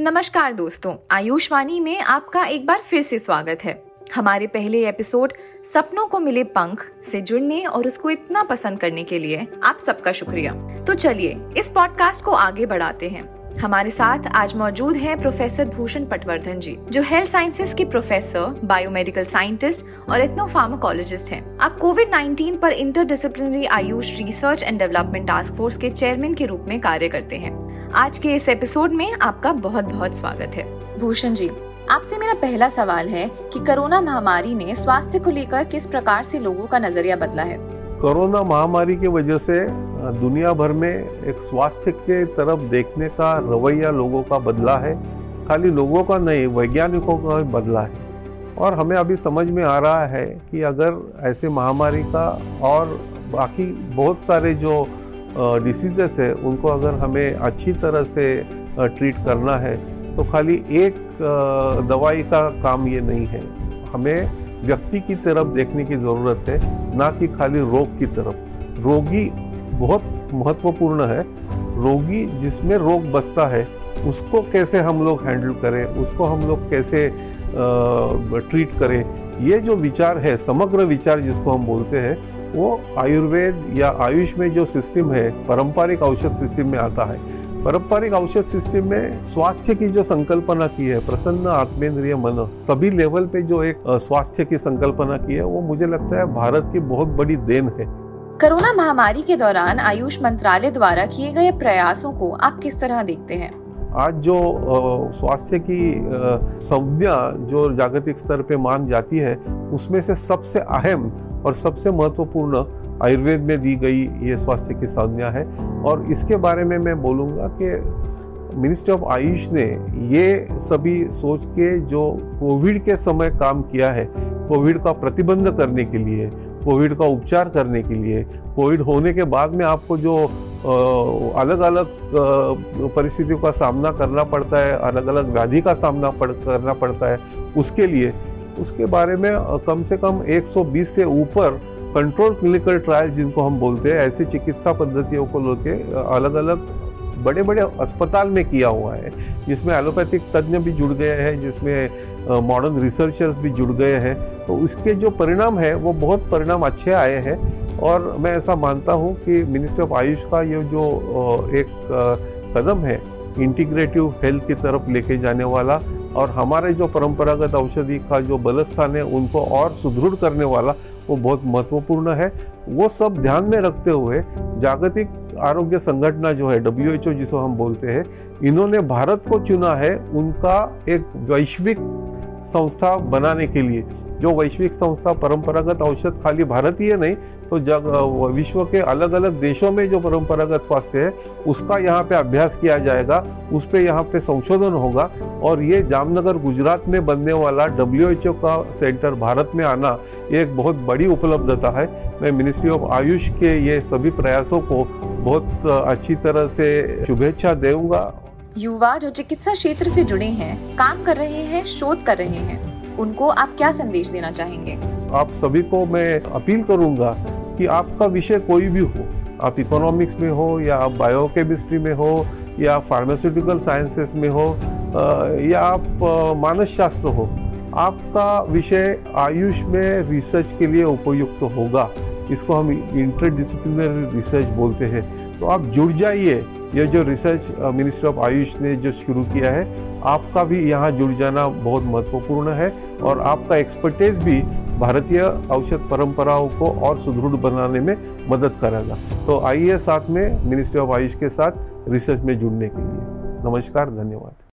नमस्कार दोस्तों, आयुषवाणी में आपका एक बार फिर से स्वागत है। हमारे पहले एपिसोड सपनों को मिले पंख से जुड़ने और उसको इतना पसंद करने के लिए आप सबका शुक्रिया। तो चलिए, इस पॉडकास्ट को आगे बढ़ाते हैं। हमारे साथ आज मौजूद हैं प्रोफेसर भूषण पटवर्धन जी, जो हेल्थ साइंसेज के प्रोफेसर बायोमेडिकल साइंटिस्ट और एथनो फार्माकोलॉजिस्ट हैं। आप कोविड 19 पर interdisciplinary AYUSH research and development task force के चेयरमैन के रूप में कार्य करते हैं। आज के इस एपिसोड में आपका बहुत बहुत स्वागत है। भूषण जी, आपसे मेरा पहला सवाल है कि कोरोना महामारी ने स्वास्थ्य को लेकर किस प्रकार से लोगों का नज़रिया बदला है? कोरोना महामारी की वजह से दुनिया भर में एक स्वास्थ्य के तरफ़ देखने का रवैया लोगों का बदला है। खाली लोगों का नहीं, वैज्ञानिकों का बदला है। और हमें अभी समझ में आ रहा है कि अगर ऐसे महामारी का और बाकी बहुत सारे जो डिसीजेस है, उनको अगर हमें अच्छी तरह से ट्रीट करना है तो खाली एक दवाई का काम ये नहीं है। हमें व्यक्ति की तरफ़ देखने की ज़रूरत है, ना कि खाली रोग की तरफ़। रोगी बहुत महत्वपूर्ण है। रोगी जिसमें रोग बसता है, उसको कैसे हम लोग हैंडल करें, उसको हम लोग कैसे ट्रीट करें, ये जो विचार है, समग्र विचार जिसको हम बोलते हैं, वो आयुर्वेद या आयुष में जो सिस्टम है, पारंपरिक औषध सिस्टम में आता है। पारंपरिक औषध सिस्टम में स्वास्थ्य की जो संकल्पना की है प्रसन्न आत्मेंद्रिय मन सभी लेवल पे जो एक स्वास्थ्य की संकल्पना की है वो मुझे लगता है भारत की बहुत बड़ी देन है। कोरोना महामारी के दौरान आयुष मंत्रालय द्वारा किए गए प्रयासों को आप किस तरह देखते हैं? आज जो स्वास्थ्य की संज्ञा जो जागतिक स्तर पे मान जाती है उसमें से सबसे अहम और सबसे महत्वपूर्ण आयुर्वेद में दी गई ये स्वास्थ्य की संज्ञा है। और इसके बारे में मैं बोलूँगा कि मिनिस्ट्री ऑफ़ आयुष ने ये सभी सोच के जो कोविड के समय काम किया है कोविड का प्रतिबंध करने के लिए कोविड का उपचार करने के लिए कोविड होने के बाद में आपको जो अलग अलग परिस्थितियों का सामना करना पड़ता है अलग अलग व्याधि का सामना पड़, करना पड़ता है उसके लिए उसके बारे में कम से कम 120 से ऊपर कंट्रोल क्लिनिकल ट्रायल जिनको हम बोलते हैं, ऐसी चिकित्सा पद्धतियों को लेके अलग अलग बड़े बड़े अस्पताल में किया हुआ है, जिसमें एलोपैथिक तज्ञ भी जुड़ गए हैं, जिसमें मॉडर्न रिसर्चर्स भी जुड़ गए हैं। तो इसके जो परिणाम है, वो बहुत परिणाम अच्छे आए हैं और मैं ऐसा मानता हूँ कि मिनिस्ट्री ऑफ़ आयुष का ये जो एक कदम है इंटीग्रेटिव हेल्थ की तरफ़ लेके जाने वाला और हमारे जो परंपरागत औषधि का जो बलस्थान है, उनको और सुदृढ़ करने वाला वो बहुत महत्वपूर्ण है। वो सब ध्यान में रखते हुए जागतिक आरोग्य संगठना जो है डब्ल्यू एच ओ जिसको हम बोलते हैं, इन्होंने भारत को चुना है उनका एक वैश्विक संस्था बनाने के लिए। जो वैश्विक संस्था परंपरागत औषध खाली भारतीय नहीं तो जग विश्व के अलग अलग देशों में जो परंपरागत स्वास्थ्य है, उसका यहाँ पे अभ्यास किया जाएगा, उस पर यहाँ पे संशोधन होगा, और ये जामनगर, गुजरात में बनने वाला डब्ल्यूएचओ का सेंटर भारत में आना ये एक बहुत बड़ी उपलब्धता है। मैं मिनिस्ट्री ऑफ़ आयुष के ये सभी प्रयासों को बहुत अच्छी तरह से शुभेच्छा दूँगा युवा जो चिकित्सा क्षेत्र से जुड़े हैं, काम कर रहे हैं, शोध कर रहे हैं उनको आप क्या संदेश देना चाहेंगे? आप सभी को मैं अपील करूँगा कि आपका विषय कोई भी हो, आप इकोनॉमिक्स में हो या आप बायोकेमिस्ट्री में हो या फार्मास्यूटिकल साइंसेस में हो या आप मानस शास्त्र हो, आपका विषय आयुष में रिसर्च के लिए उपयुक्त होगा। इसको हम इंटरडिसिप्लिनरी रिसर्च बोलते हैं। तो आप जुड़ जाइए। ये जो रिसर्च मिनिस्ट्री ऑफ़ आयुष ने जो शुरू किया है, आपका भी यहाँ जुड़ जाना बहुत महत्वपूर्ण है और आपका एक्सपर्टेज भी भारतीय औषध परंपराओं को और सुदृढ़ बनाने में मदद करेगा। तो आइए साथ में मिनिस्ट्री ऑफ़ आयुष के साथ रिसर्च में जुड़ने के लिए। नमस्कार, धन्यवाद।